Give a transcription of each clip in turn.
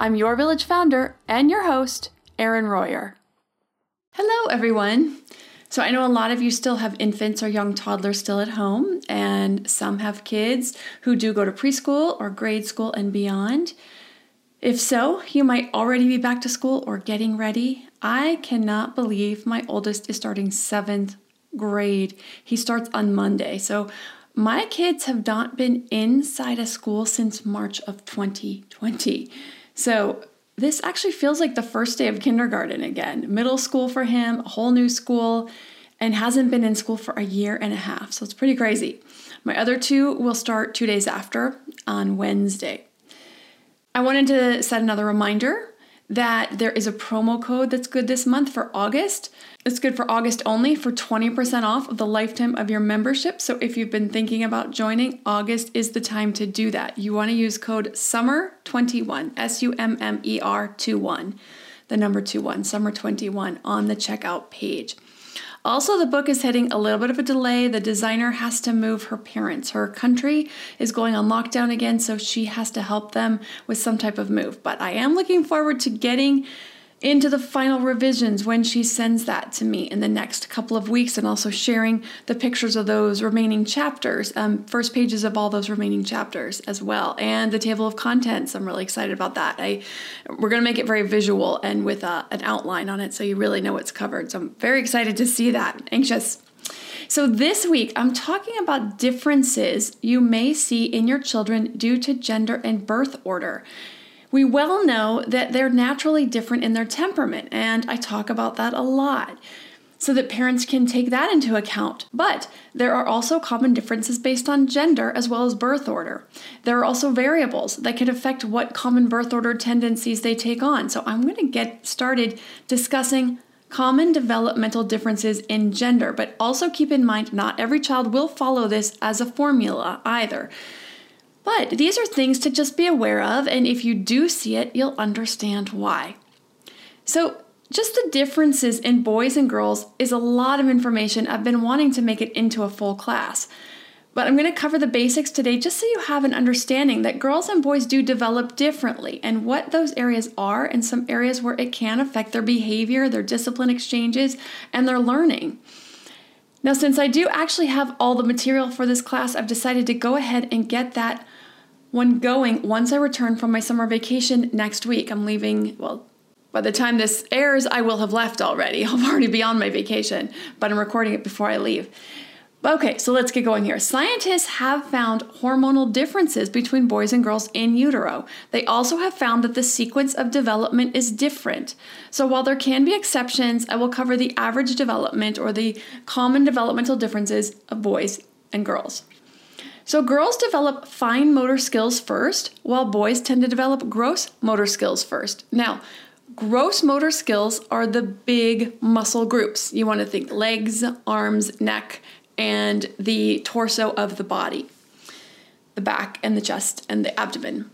I'm your village founder and your host, Erin Royer. Hello, everyone. So, I know a lot of you still have infants or young toddlers still at home, and some have kids who do go to preschool or grade school and beyond. If so, you might already be back to school or getting ready. I cannot believe my oldest is starting seventh grade. He starts on Monday. So, my kids have not been inside a school since March of 2020. So, this actually feels like the first day of kindergarten again. Middle school for him, a whole new school, and hasn't been in school for a year and a half. So it's pretty crazy. My other two will start two days after on Wednesday. I wanted to set another reminder that there is a promo code that's good this month for August. It's good for August only for 20% off of the lifetime of your membership. So if you've been thinking about joining, August is the time to do that. You want to use code SUMMER21, S U M M E R 21, the number 21, SUMMER21 on the checkout page. Also, the book is hitting a little bit of a delay. The designer has to move her parents. Her country is going on lockdown again, so she has to help them with some type of move. But I am looking forward to getting into the final revisions when she sends that to me in the next couple of weeks and also sharing the pictures of those remaining chapters um, first pages of all those remaining chapters as well and the table of contents. I'm really excited about that. I, we're going to make it very visual and with uh, an outline on it so you really know what's covered. So i'm very excited to see that. Anxious. So, this week I'm talking about differences you may see in your children due to gender and birth order. We well know that they're naturally different in their temperament, and I talk about that a lot so that parents can take that into account. But there are also common differences based on gender as well as birth order. There are also variables that can affect what common birth order tendencies they take on. So I'm going to get started discussing common developmental differences in gender, but also keep in mind not every child will follow this as a formula either. But these are things to just be aware of, and if you do see it, you'll understand why. So, just the differences in boys and girls is a lot of information. I've been wanting to make it into a full class. But I'm going to cover the basics today just so you have an understanding that girls and boys do develop differently and what those areas are, and some areas where it can affect their behavior, their discipline exchanges, and their learning. Now, since I do actually have all the material for this class, I've decided to go ahead and get that when going once I return from my summer vacation next week. I'm leaving, well, by the time this airs, I will have left already. I'll already be on my vacation, but I'm recording it before I leave. Okay, so let's get going here. Scientists have found hormonal differences between boys and girls in utero. They also have found that the sequence of development is different. So while there can be exceptions, I will cover the average development or the common developmental differences of boys and girls. So, girls develop fine motor skills first, while boys tend to develop gross motor skills first. Now, Gross motor skills are the big muscle groups. You want to think legs, arms, neck, and the torso of the body, the back and the chest and the abdomen.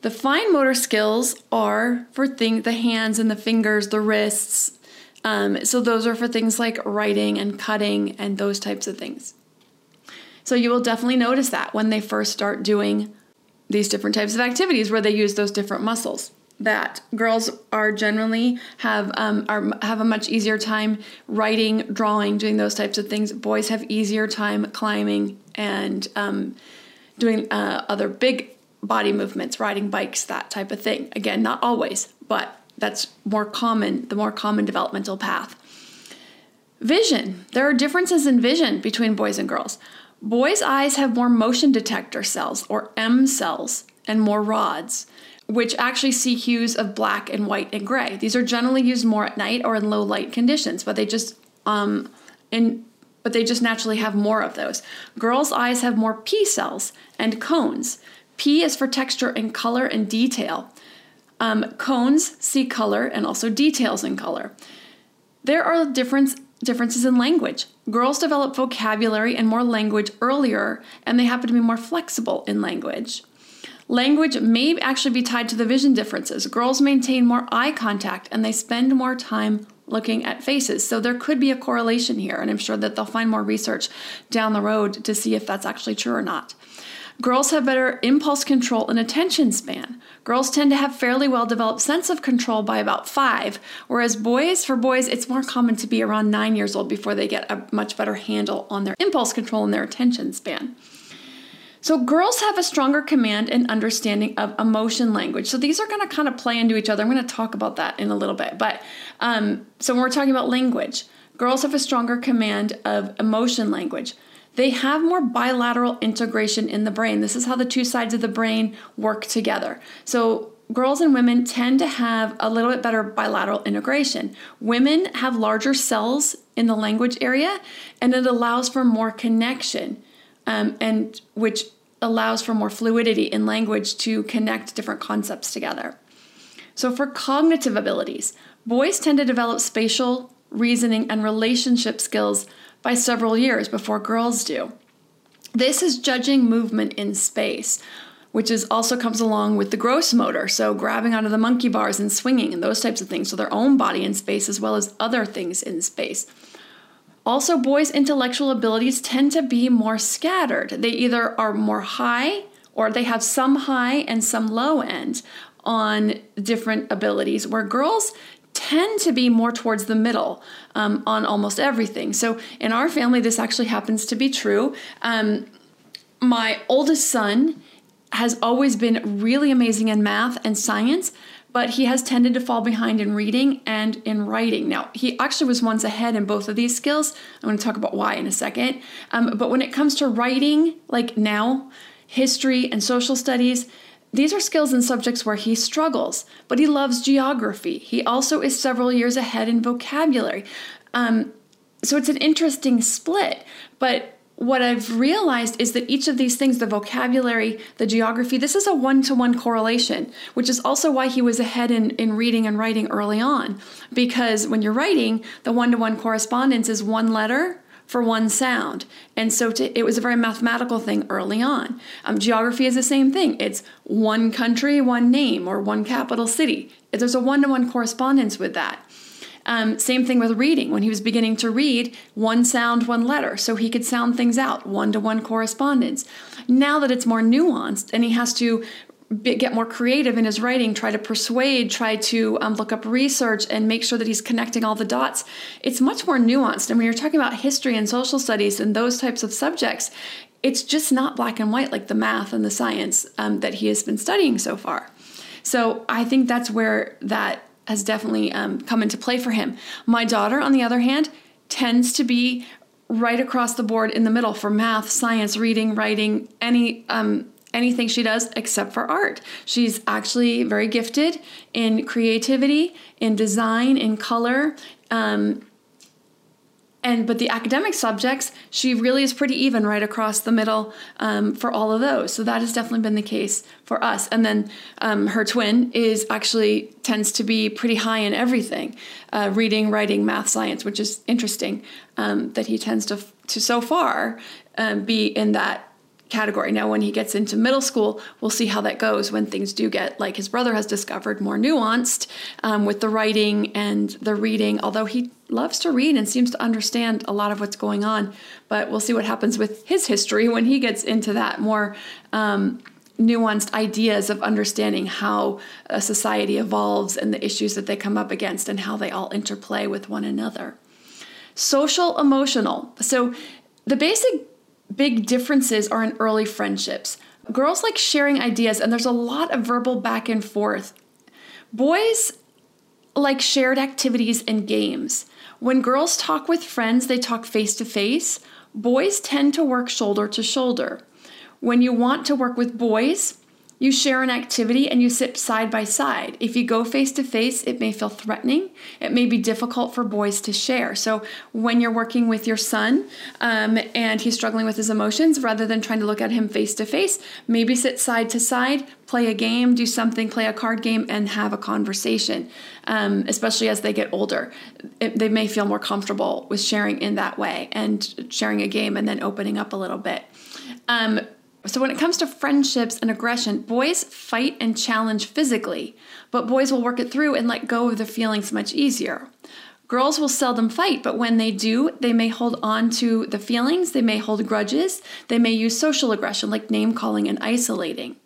The fine motor skills are for things the hands and the fingers, the wrists. Um, so those are for things like writing and cutting and those types of things. So you will definitely notice that when they first start doing these different types of activities where they use those different muscles. That girls are generally have um, are have a much easier time writing, drawing, doing those types of things. Boys have easier time climbing and um, doing uh, other big body movements, riding bikes, that type of thing. Again, not always, but that's more common, the more common developmental path. Vision. There are differences in vision between boys and girls. Boys' eyes have more motion detector cells, or M cells, and more rods, which actually see hues of black and white and gray. These are generally used more at night or in low light conditions, but they just um, in but they just naturally have more of those. Girls' eyes have more P cells and cones. P is for texture and color and detail. Um, cones see color and also details in color. There are difference, differences in language. Girls develop vocabulary and more language earlier, and they happen to be more flexible in language. Language may actually be tied to the vision differences. Girls maintain more eye contact and they spend more time looking at faces. So there could be a correlation here, and I'm sure that they'll find more research down the road to see if that's actually true or not. Girls have better impulse control and attention span. Girls tend to have fairly well developed sense of control by about five, whereas boys, for boys, it's more common to be around nine years old before they get a much better handle on their impulse control and their attention span. So, girls have a stronger command and understanding of emotion language. So, these are going to kind of play into each other. I'm going to talk about that in a little bit. But um, so, when we're talking about language, girls have a stronger command of emotion language. They have more bilateral integration in the brain. This is how the two sides of the brain work together. So, girls and women tend to have a little bit better bilateral integration. Women have larger cells in the language area, and it allows for more connection, um, and which allows for more fluidity in language to connect different concepts together. So, for cognitive abilities, boys tend to develop spatial, reasoning, and relationship skills by several years before girls do. This is judging movement in space, which is also comes along with the gross motor, so grabbing onto the monkey bars and swinging and those types of things, so their own body in space as well as other things in space. Also, boys' intellectual abilities tend to be more scattered. They either are more high or they have some high and some low end on different abilities, where girls tend to be more towards the middle um, on almost everything. So in our family, this actually happens to be true. Um, my oldest son has always been really amazing in math and science, but he has tended to fall behind in reading and in writing. Now, he actually was once ahead in both of these skills. I'm going to talk about why in a second. Um, but when it comes to writing, like now, history and social studies, these are skills and subjects where he struggles, but he loves geography. He also is several years ahead in vocabulary. Um, so it's an interesting split. But what I've realized is that each of these things, the vocabulary, the geography, this is a one to one correlation, which is also why he was ahead in, in reading and writing early on. Because when you're writing, the one to one correspondence is one letter for one sound. And so to, it was a very mathematical thing early on. Um, geography is the same thing. It's one country, one name, or one capital city. There's a one to one correspondence with that. Um, same thing with reading. When he was beginning to read, one sound, one letter, so he could sound things out, one to one correspondence. Now that it's more nuanced and he has to get more creative in his writing, try to persuade, try to um, look up research, and make sure that he's connecting all the dots. It's much more nuanced. And when you're talking about history and social studies and those types of subjects, it's just not black and white like the math and the science um, that he has been studying so far. So I think that's where that has definitely um, come into play for him. My daughter, on the other hand, tends to be right across the board in the middle for math, science, reading, writing, any um, anything she does except for art. She's actually very gifted in creativity, in design, in color. Um, and but the academic subjects she really is pretty even right across the middle um, for all of those so that has definitely been the case for us and then um, her twin is actually tends to be pretty high in everything uh, reading writing math science which is interesting um, that he tends to to so far um, be in that category. Now, when he gets into middle school, we'll see how that goes when things do get, like his brother has discovered, more nuanced um, with the writing and the reading, although he loves to read and seems to understand a lot of what's going on. But we'll see what happens with his history when he gets into that more. Um, nuanced ideas of understanding how a society evolves and the issues that they come up against and how they all interplay with one another. Social emotional. So, the basic big differences are in early friendships. Girls like sharing ideas, and there's a lot of verbal back and forth. Boys like shared activities and games. When girls talk with friends, they talk face to face. Boys tend to work shoulder to shoulder. When you want to work with boys, you share an activity and you sit side by side. If you go face to face, it may feel threatening. It may be difficult for boys to share. So, when you're working with your son um, and he's struggling with his emotions, rather than trying to look at him face to face, maybe sit side to side, play a game, do something, play a card game, and have a conversation, um, especially as they get older. It, they may feel more comfortable with sharing in that way and sharing a game and then opening up a little bit. Um, so, when it comes to friendships and aggression, boys fight and challenge physically, but boys will work it through and let go of the feelings much easier. Girls will seldom fight, but when they do, they may hold on to the feelings, they may hold grudges, they may use social aggression like name calling and isolating.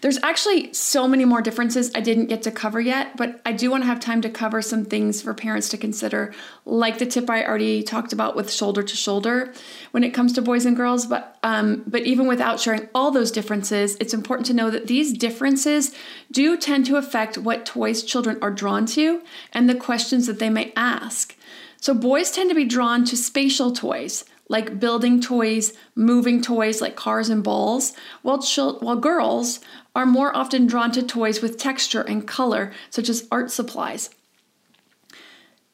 There's actually so many more differences I didn't get to cover yet, but I do want to have time to cover some things for parents to consider, like the tip I already talked about with shoulder to shoulder when it comes to boys and girls. But um, but even without sharing all those differences, it's important to know that these differences do tend to affect what toys children are drawn to and the questions that they may ask. So boys tend to be drawn to spatial toys like building toys, moving toys like cars and balls, while, chil- while girls are more often drawn to toys with texture and color, such as art supplies.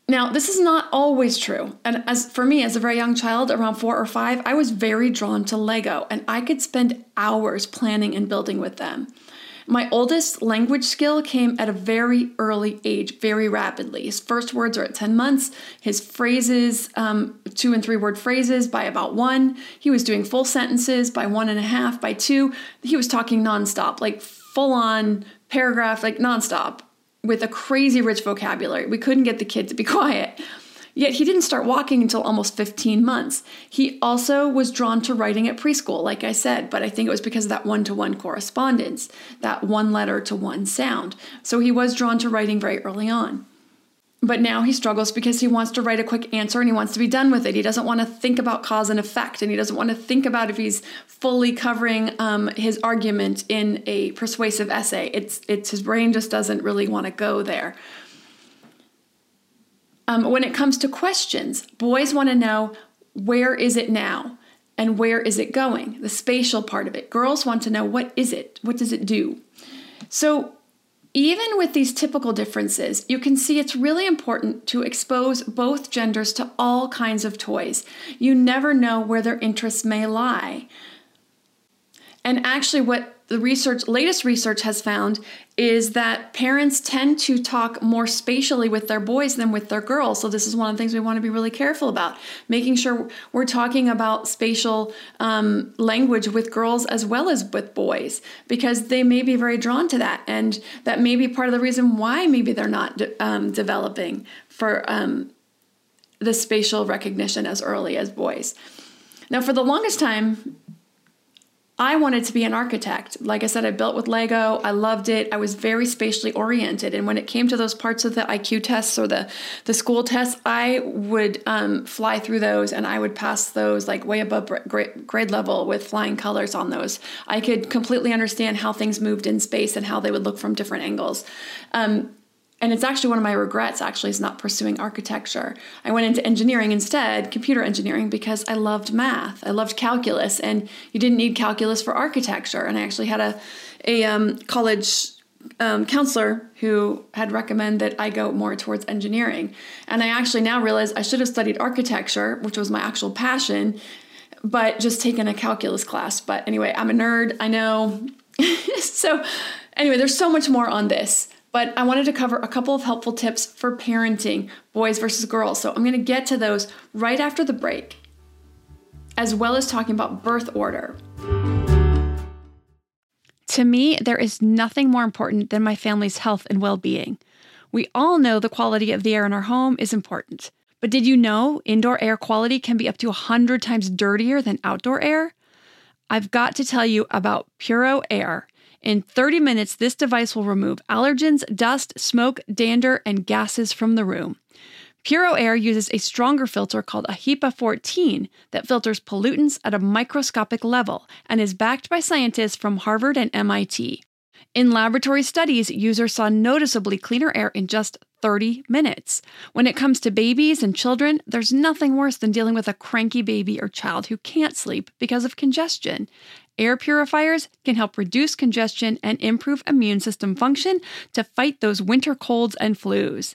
Now, this is not always true. And as for me, as a very young child, around four or five, I was very drawn to Lego, and I could spend hours planning and building with them. My oldest language skill came at a very early age, very rapidly. His first words are at 10 months, his phrases, um, two and three word phrases, by about one. He was doing full sentences by one and a half, by two. He was talking nonstop, like full on paragraph, like nonstop, with a crazy rich vocabulary. We couldn't get the kid to be quiet. Yet he didn't start walking until almost 15 months. He also was drawn to writing at preschool, like I said, but I think it was because of that one to one correspondence, that one letter to one sound. So he was drawn to writing very early on. But now he struggles because he wants to write a quick answer and he wants to be done with it. He doesn't want to think about cause and effect and he doesn't want to think about if he's fully covering um, his argument in a persuasive essay. It's, it's his brain just doesn't really want to go there. Um, when it comes to questions, boys want to know where is it now and where is it going, the spatial part of it. Girls want to know what is it, what does it do. So, even with these typical differences, you can see it's really important to expose both genders to all kinds of toys. You never know where their interests may lie. And actually, what the research, latest research has found is that parents tend to talk more spatially with their boys than with their girls. So this is one of the things we want to be really careful about, making sure we're talking about spatial um, language with girls as well as with boys, because they may be very drawn to that, and that may be part of the reason why maybe they're not de- um, developing for um, the spatial recognition as early as boys. Now, for the longest time, I wanted to be an architect. Like I said, I built with Lego. I loved it. I was very spatially oriented. And when it came to those parts of the IQ tests or the, the school tests, I would um, fly through those and I would pass those like way above grade, grade level with flying colors on those. I could completely understand how things moved in space and how they would look from different angles. Um, and it's actually one of my regrets actually is not pursuing architecture i went into engineering instead computer engineering because i loved math i loved calculus and you didn't need calculus for architecture and i actually had a, a um, college um, counselor who had recommended that I go more towards engineering. And I actually now realize I should have studied architecture, which was my actual passion, but just taken a calculus class. But anyway, I'm a nerd, I know. so, anyway, there's so much more on this. But I wanted to cover a couple of helpful tips for parenting boys versus girls. So I'm going to get to those right after the break, as well as talking about birth order. To me, there is nothing more important than my family's health and well being. We all know the quality of the air in our home is important. But did you know indoor air quality can be up to 100 times dirtier than outdoor air? I've got to tell you about Puro Air. In 30 minutes, this device will remove allergens, dust, smoke, dander, and gases from the room. Puro Air uses a stronger filter called a HEPA 14 that filters pollutants at a microscopic level and is backed by scientists from Harvard and MIT. In laboratory studies, users saw noticeably cleaner air in just 30 minutes. When it comes to babies and children, there's nothing worse than dealing with a cranky baby or child who can't sleep because of congestion. Air purifiers can help reduce congestion and improve immune system function to fight those winter colds and flus.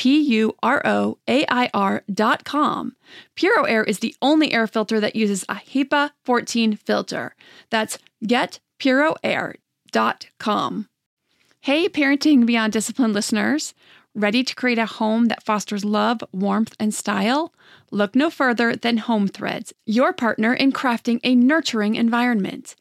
P U R O A I R dot com. Puro Air is the only air filter that uses a HEPA 14 filter. That's getpuroair.com. Hey, Parenting Beyond Discipline listeners. Ready to create a home that fosters love, warmth, and style? Look no further than Home Threads, your partner in crafting a nurturing environment.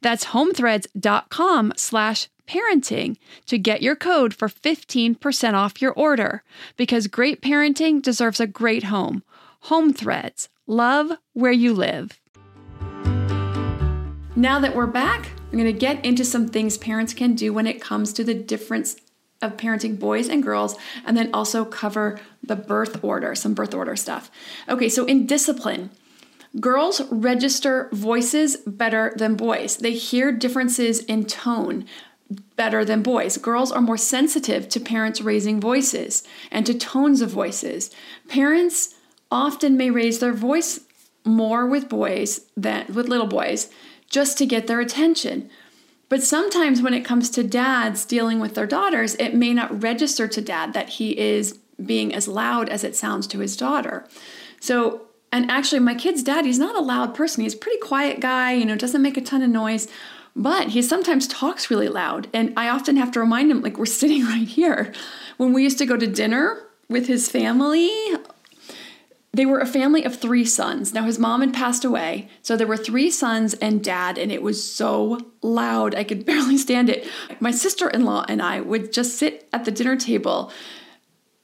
That's homethreads.com slash parenting to get your code for 15% off your order because great parenting deserves a great home. Home Threads, love where you live. Now that we're back, I'm going to get into some things parents can do when it comes to the difference of parenting boys and girls, and then also cover the birth order, some birth order stuff. Okay, so in discipline, Girls register voices better than boys. They hear differences in tone better than boys. Girls are more sensitive to parents raising voices and to tones of voices. Parents often may raise their voice more with boys than with little boys just to get their attention. But sometimes when it comes to dads dealing with their daughters, it may not register to dad that he is being as loud as it sounds to his daughter. So, and actually, my kid's dad, he's not a loud person. He's a pretty quiet guy, you know, doesn't make a ton of noise but he sometimes talks really loud. And I often have to remind him, like, we're sitting right here. When we used to go to dinner with his family, they were a family of three sons. Now, his mom had passed away. So there were three sons and dad, and it was so loud. I could barely stand it. My sister in law and I would just sit at the dinner table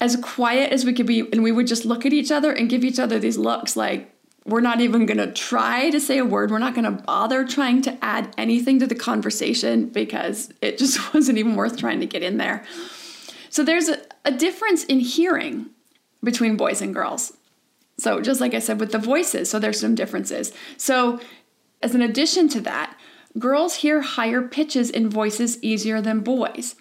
as quiet as we could be, and we would just look at each other and give each other these looks like, we're not even going to try to say a word. We're not going to bother trying to add anything to the conversation because it just wasn't even worth trying to get in there. So there's a, a, difference in hearing between boys and girls. So, just like I said with the voices, so there's some differences. So, as an addition to that, girls hear higher pitches in voices easier than boys.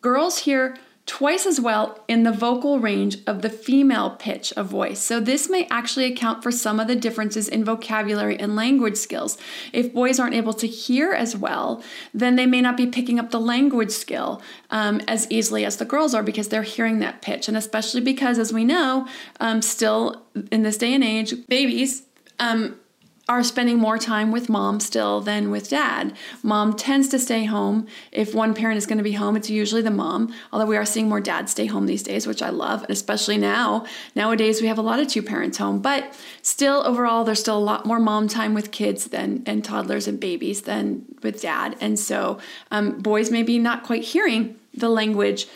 Girls hear twice as well in the vocal range of the female pitch of voice. So, this may actually account for some of the differences in vocabulary and language skills. If boys aren't able to hear as well, then they may not be picking up the language skill um, as easily as the girls are because they're hearing that pitch. And especially because, as we know, um, still in this day and age, babies. Um, are spending more time with mom still than with dad. Mom tends to stay home. If one parent is going to be home, it's usually the mom, although we are seeing more dads stay home these days, which I love, and especially now. Nowadays, we have a lot of two parents home, but still, overall, there's still a lot more mom time with kids than and toddlers and babies than with dad. And so, um, boys maybe not quite hearing the language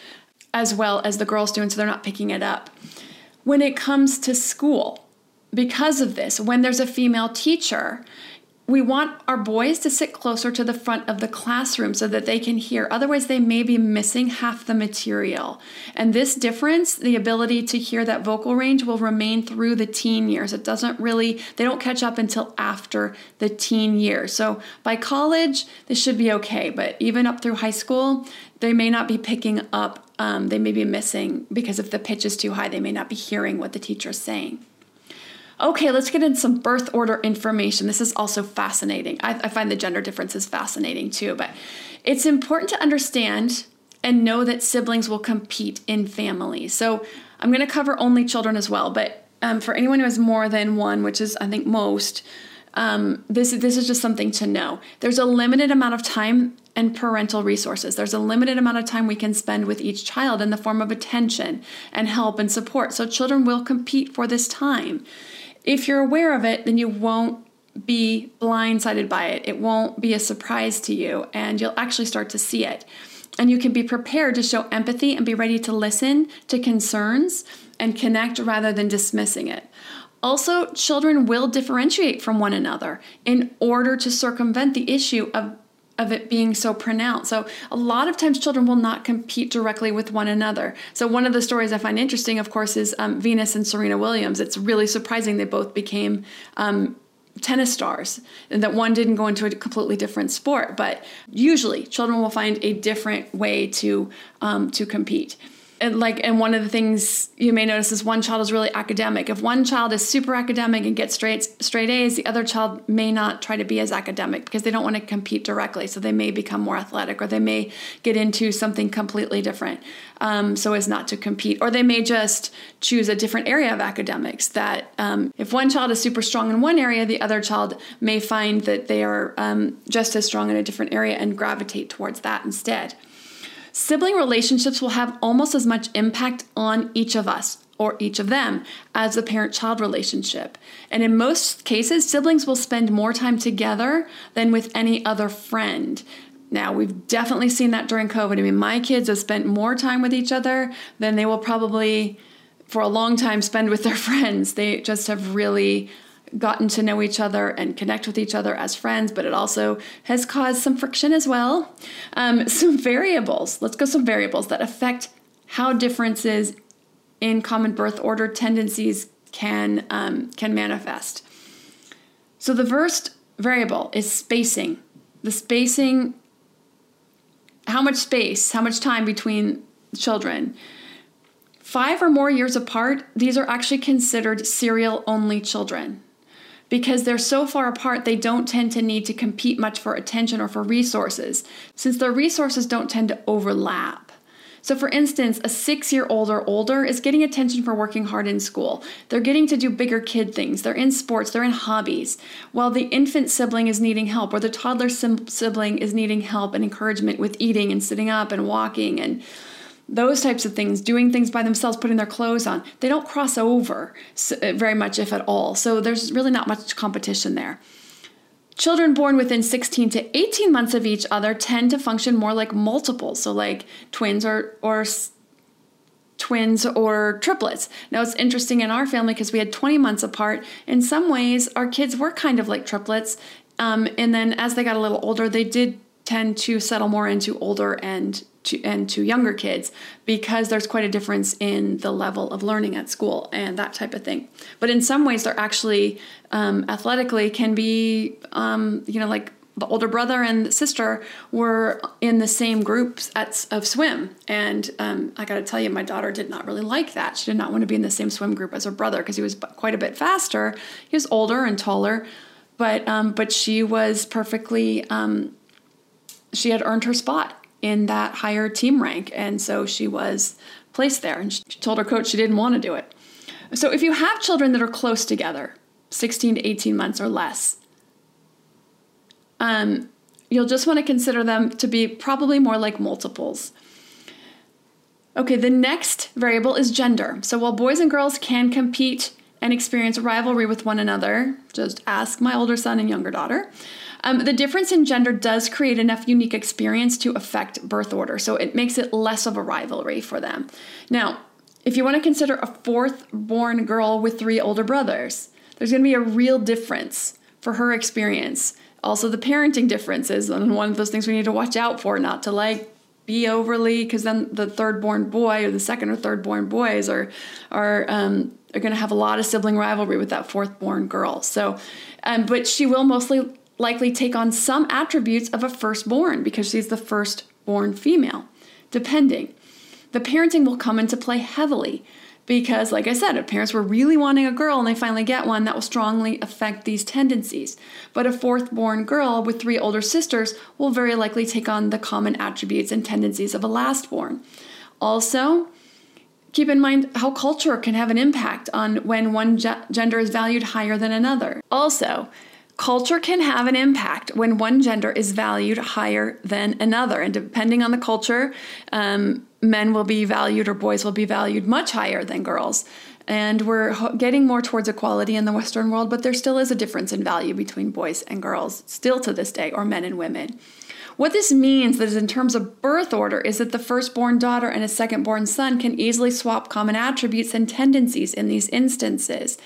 as well as the girls do, and so they're not picking it up. When it comes to school, because of this, when there's a female teacher, we want our boys to sit closer to the front of the classroom so that they can hear. Otherwise, they may be missing half the material. And this difference, the ability to hear that vocal range, will remain through the teen years. It doesn't really, they don't catch up until after the teen years. So by college, this should be okay. But even up through high school, they may not be picking up, um, they may be missing because if the pitch is too high, they may not be hearing what the teacher is saying. Okay, let's get into some birth order information. This is also fascinating. I, I find the gender differences fascinating too, but it's important to understand and know that siblings will compete in families. So I'm going to cover only children as well, but um, for anyone who has more than one, which is I think most, um, this this is just something to know. There's a limited amount of time and parental resources. There's a limited amount of time we can spend with each child in the form of attention and help and support. So children will compete for this time if you're aware of it, then you won't be blindsided by it. It won't be a surprise to you, and you'll actually start to see it. And you can be prepared to show empathy and be ready to listen to concerns and connect rather than dismissing it. Also, children will differentiate from one another in order to circumvent the issue of of it being so pronounced. So a lot of times children will not compete directly with one another. So one of the stories I find interesting, of course, is um, Venus and Serena Williams. It's really surprising they both became um, tennis stars and that one didn't go into a completely different sport. But usually children will find a different way to um, to compete and like and one of the things you may notice is one child is really academic. If one child is super academic and gets straight straight a's the other child may not try to be as academic because they don't want to compete directly. So they may become more athletic or they may get into something completely different um, so as not to compete. Or they may just choose a different area of academics that um, if one child is super strong in one area the other child may find that they are um, just as strong in a different area and gravitate towards that instead Sibling relationships will have almost as much impact on each of us or each of them as the parent child relationship. And in most cases, siblings will spend more time together than with any other friend. Now, we've definitely seen that during COVID. I mean, my kids have spent more time with each other than they will probably, for a long time, spend with their friends. They just have really gotten to know each other and connect with each other as friends, but it also has caused some friction as well. Um, some variables, let's go some variables that affect how differences in common birth order tendencies can, um, can manifest. So the first variable is spacing. The spacing, how much space, how much time between children. Five or more years apart, these are actually considered serial only children because they're so far apart, they don't tend to need to compete much for attention or for resources, since their resources don't tend to overlap. So, for instance, a six year old or older is getting attention for working hard in school. They're getting to do bigger kid things. They're in sports, they're in hobbies, while the infant sibling is needing help, or the toddler sibling is needing help and encouragement with eating and sitting up and walking and those types of things, doing things by themselves, putting their clothes on, they don't cross over uh, very much, if at all. So there's really not much competition there. Children born within 16 to 18 months of each other tend to function more like multiples, so like twins or or twins or triplets. Now it's interesting in our family because we had 20 months apart. In some ways, our kids were kind of like triplets, um, and then as they got a little older, they did tend to settle more into older and to, and to younger kids because there's quite a difference in the level of learning at school and that type of thing. But in some ways, they're actually um, athletically can be, um, you know, like the older brother and sister were in the same groups at, of swim. And um, I got to tell you, my daughter did not really like that. She did not want to be in the same swim group as her brother because he was quite a bit faster. He was older and taller, but um, but she was perfectly. Um, she had earned her spot in that higher team rank, and so she was placed there. And she told her coach she didn't want to do it. So if you have children that are close together, 16 to 18 months or less, um, you'll just want to consider them to be probably more like multiples. Okay, the next variable is gender. So while boys and girls can compete and experience rivalry with one another, just ask my older son and younger daughter. Um, the difference in gender does create enough unique experience to affect birth order, so it makes it less of a rivalry for them. Now, if you want to consider a fourth born girl with three older brothers, there's going to be a real difference for her experience also the parenting differences and one of those things we need to watch out for not to like be overly because then the third born boy or the second or third born boys are are um, are going to have a lot of sibling rivalry with that fourth born girl so um, but she will mostly likely take on some attributes of a firstborn because she's the firstborn female depending. The parenting will come into play heavily because like i said if parents were really wanting a girl and they finally get one that will strongly affect these tendencies. But a fourth born girl with three older sisters will very likely take on the common attributes and tendencies of a last born also keep in mind how culture can have an impact on when one ge- gender is valued higher than another. Also culture can have an impact when one gender is valued higher than another and depending on the culture um, men will be valued or boys will be valued much higher than girls. And we're getting more towards equality in the Western world, but there still is a difference in value between boys and girls, still to this day, or men and women. What this means is in terms of birth order is that the firstborn daughter and a secondborn son can easily swap common attributes and tendencies in these instances.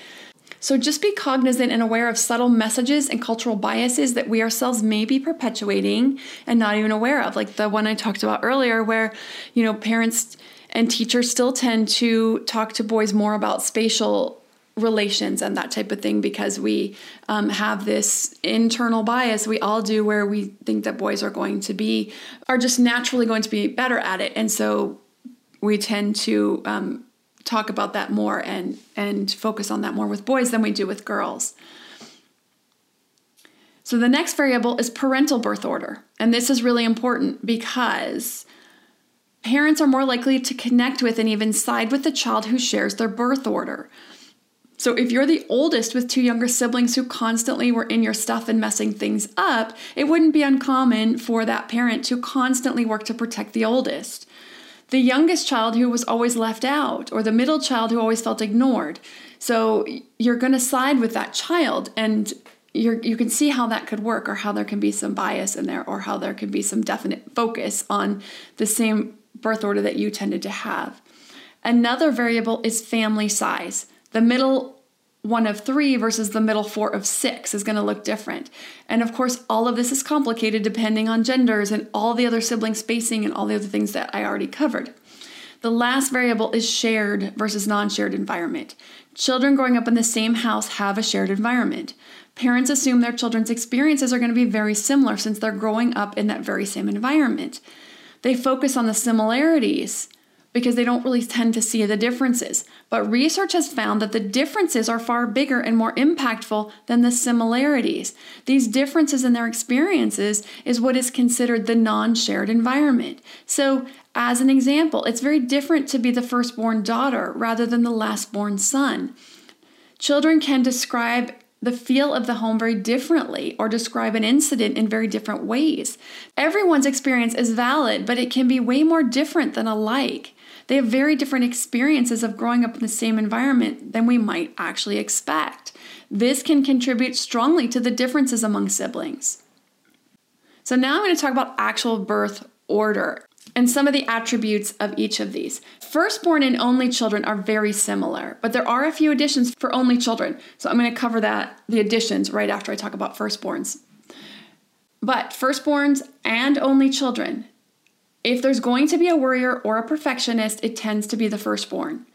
So just be cognizant and aware of subtle messages and cultural biases that we ourselves may be perpetuating and not even aware of, like the one I talked about earlier, where, you know, parents and teachers still tend to talk to boys more about spatial relations and that type of thing because we um, have this internal bias we all do where we think that boys are going to be are just naturally going to be better at it. And so we tend to um, talk about that more and and focus on that more with boys than we do with girls. So the next variable is parental birth order. And this is really important because parents are more likely to connect with and even side with the child who shares their birth order. So if you're the oldest with two younger siblings who constantly were in your stuff and messing things up, it wouldn't be uncommon for that parent to constantly work to protect the oldest the youngest child who was always left out, or the middle child who always felt ignored. So you're going to side with that child, and you you can see how that could work, or how there can be some bias in there, or how there can be some definite focus on the same birth order that you tended to have. Another variable is family size. The middle one of three versus the middle four of six is going to look different. And of course, all of this is complicated depending on genders and all the other sibling spacing and all the other things that I already covered. The last variable is shared versus non shared environment. Children growing up in the same house have a shared environment. Parents assume their children's experiences are going to be very similar since they're growing up in that very same environment. They focus on the similarities because they don't really tend to see the differences. But research has found that the differences are far bigger and more impactful than the similarities. These differences in their experiences is what is considered the non shared environment. So, as an example, it's very different to be the firstborn daughter rather than the lastborn son. Children can describe the feel of the home very differently or describe an incident in very different ways. Everyone's experience is valid, but it can be way more different than alike. They have very different experiences of growing up in the same environment than we might actually expect. This can contribute strongly to the differences among siblings. So, now I'm going to talk about actual birth order and some of the attributes of each of these. Firstborn and only children are very similar, but there are a few additions for only children. So I'm going to cover that the additions right after I talk about firstborns. But firstborns and only children if there's going to be a worrier or a perfectionist, it tends to be the firstborn.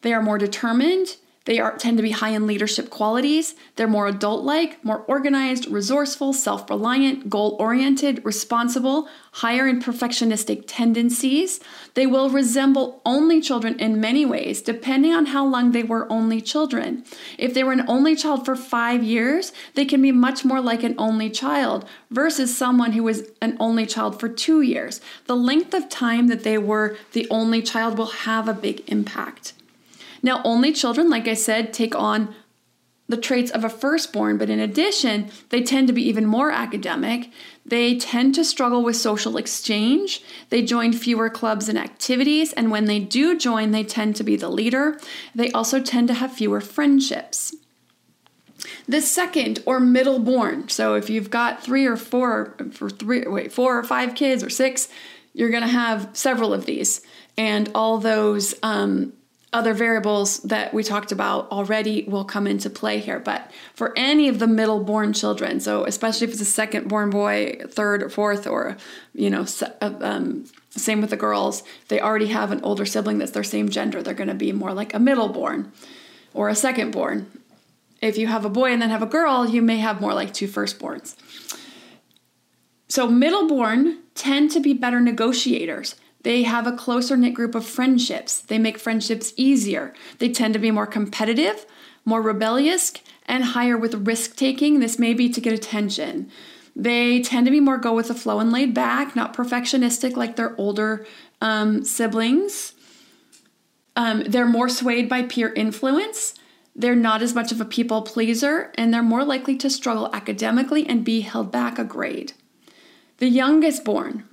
They are more determined, They are, tend to be high in leadership qualities. They're more adult like, more organized, resourceful, self reliant, goal oriented, responsible, higher in perfectionistic tendencies. They will resemble only children in many ways, depending on how long they were only children. If they were an only child for five years, they can be much more like an only child versus someone who was an only child for two years. The length of time that they were the only child will have a big impact. Now, only children, like I said, take on the traits of a firstborn, but in addition, they tend to be even more academic. They tend to struggle with social exchange. They join fewer clubs and activities, and when they do join, they tend to be the leader. They also tend to have fewer friendships. The second or middle born, so if you've got three or four, for three, wait, four or five kids or six, you're going to have several of these, and all those um, other variables that we talked about already will come into play here. But for any of the middle born children, so especially if it's a second born boy, third or fourth, or, you know, uh, um, same with the girls, they already have an older sibling that's their same gender. They're going to be more like a middle born or a second born. If you have a boy and then have a girl, you may have more like two firstborns. So, middle born tend to be better negotiators. They have a closer knit group of friendships. They make friendships easier. They tend to be more competitive, more rebellious, and higher with risk taking. This may be to get attention. They tend to be more go with the flow and laid back, not perfectionistic like their older um, siblings. Um, they're more swayed by peer influence. They're not as much of a people pleaser, and they're more likely to struggle academically and be held back a grade. The youngest born,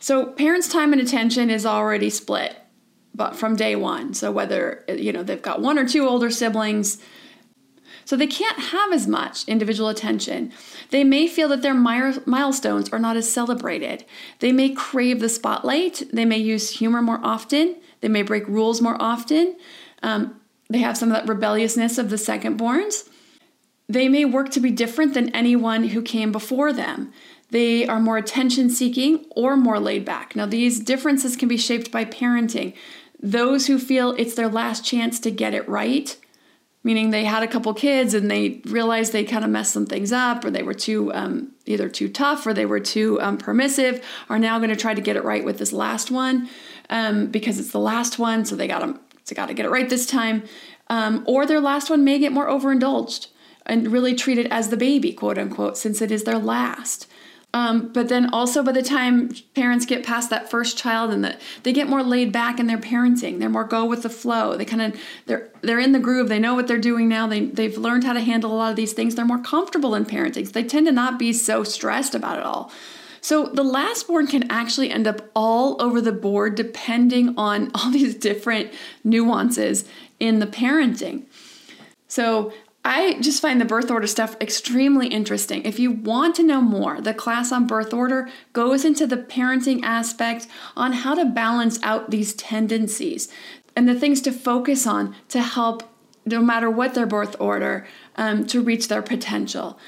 so parents' time and attention is already split, but from day one. So whether you know they've got one or two older siblings, so they can't have as much individual attention. They may feel that their milestones are not as celebrated. They may crave the spotlight. They may use humor more often. They may break rules more often. Um, they have some of that rebelliousness of the secondborns. They may work to be different than anyone who came before them. They are more attention seeking or more laid back. Now, these differences can be shaped by parenting. Those who feel it's their last chance to get it right, meaning they had a couple kids and they realized they kind of messed some things up or they were too um, either too tough or they were too um, permissive, are now going to try to get it right with this last one um, because it's the last one, so they got to they got to get it right this time. Um, or their last one may get more overindulged and really treat it as the baby, quote unquote, since it is their last. Um, but then also by the time parents get past that first child and that they get more laid back in their parenting, they're more go with the flow. They kind of they're they're in the groove. They know what they're doing now. They they've learned how to handle a lot of these things. They're more comfortable in parenting. They tend to not be so stressed about it all. So the last born can actually end up all over the board depending on all these different nuances in the parenting. So I just find the birth order stuff extremely interesting. If you want to know more, the class on birth order goes into the parenting aspect on how to balance out these tendencies and the things to focus on to help, no matter what their birth order, um, to reach their potential.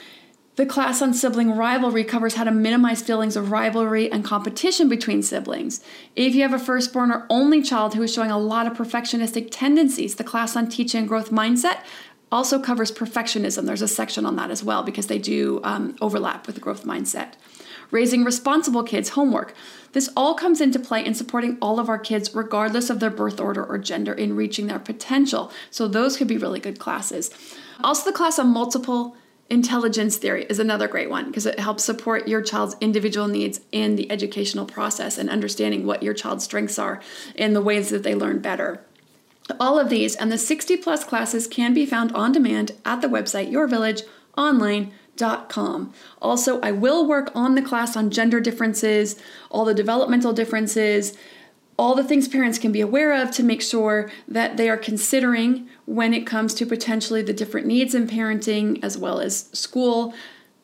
The class on sibling rivalry covers how to minimize feelings of rivalry and competition between siblings. If you have a firstborn or only child who is showing a lot of perfectionistic tendencies, the class on teaching and growth mindset also covers perfectionism. There's a section on that as well because they do um, overlap with the growth mindset. Raising responsible kids, homework. This all comes into play in supporting all of our kids, regardless of their birth order or gender, in reaching their potential. So, those could be really good classes. Also, the class on multiple intelligence theory is another great one because it helps support your child's individual needs in the educational process and understanding what your child's strengths are in the ways that they learn better. All of these and the 60 plus classes can be found on demand at the website yourvillageonline.com. Also, I will work on the class on gender differences, all the developmental differences, all the things parents can be aware of to make sure that they are considering when it comes to potentially the different needs in parenting as well as school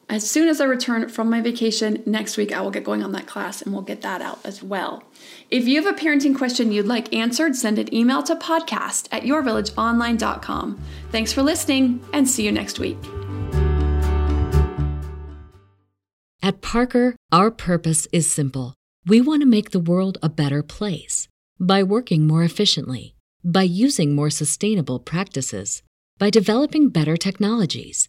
as soon as I return from my vacation next week, I will get going on that class and we'll get that out as well. If you have a parenting question you'd like answered, send an email to podcast at yourvillageonline.com. Thanks for listening and see you next week. At Parker, our purpose is simple. We want to make the world a better place by working more efficiently, by using more sustainable practices, by developing better technologies,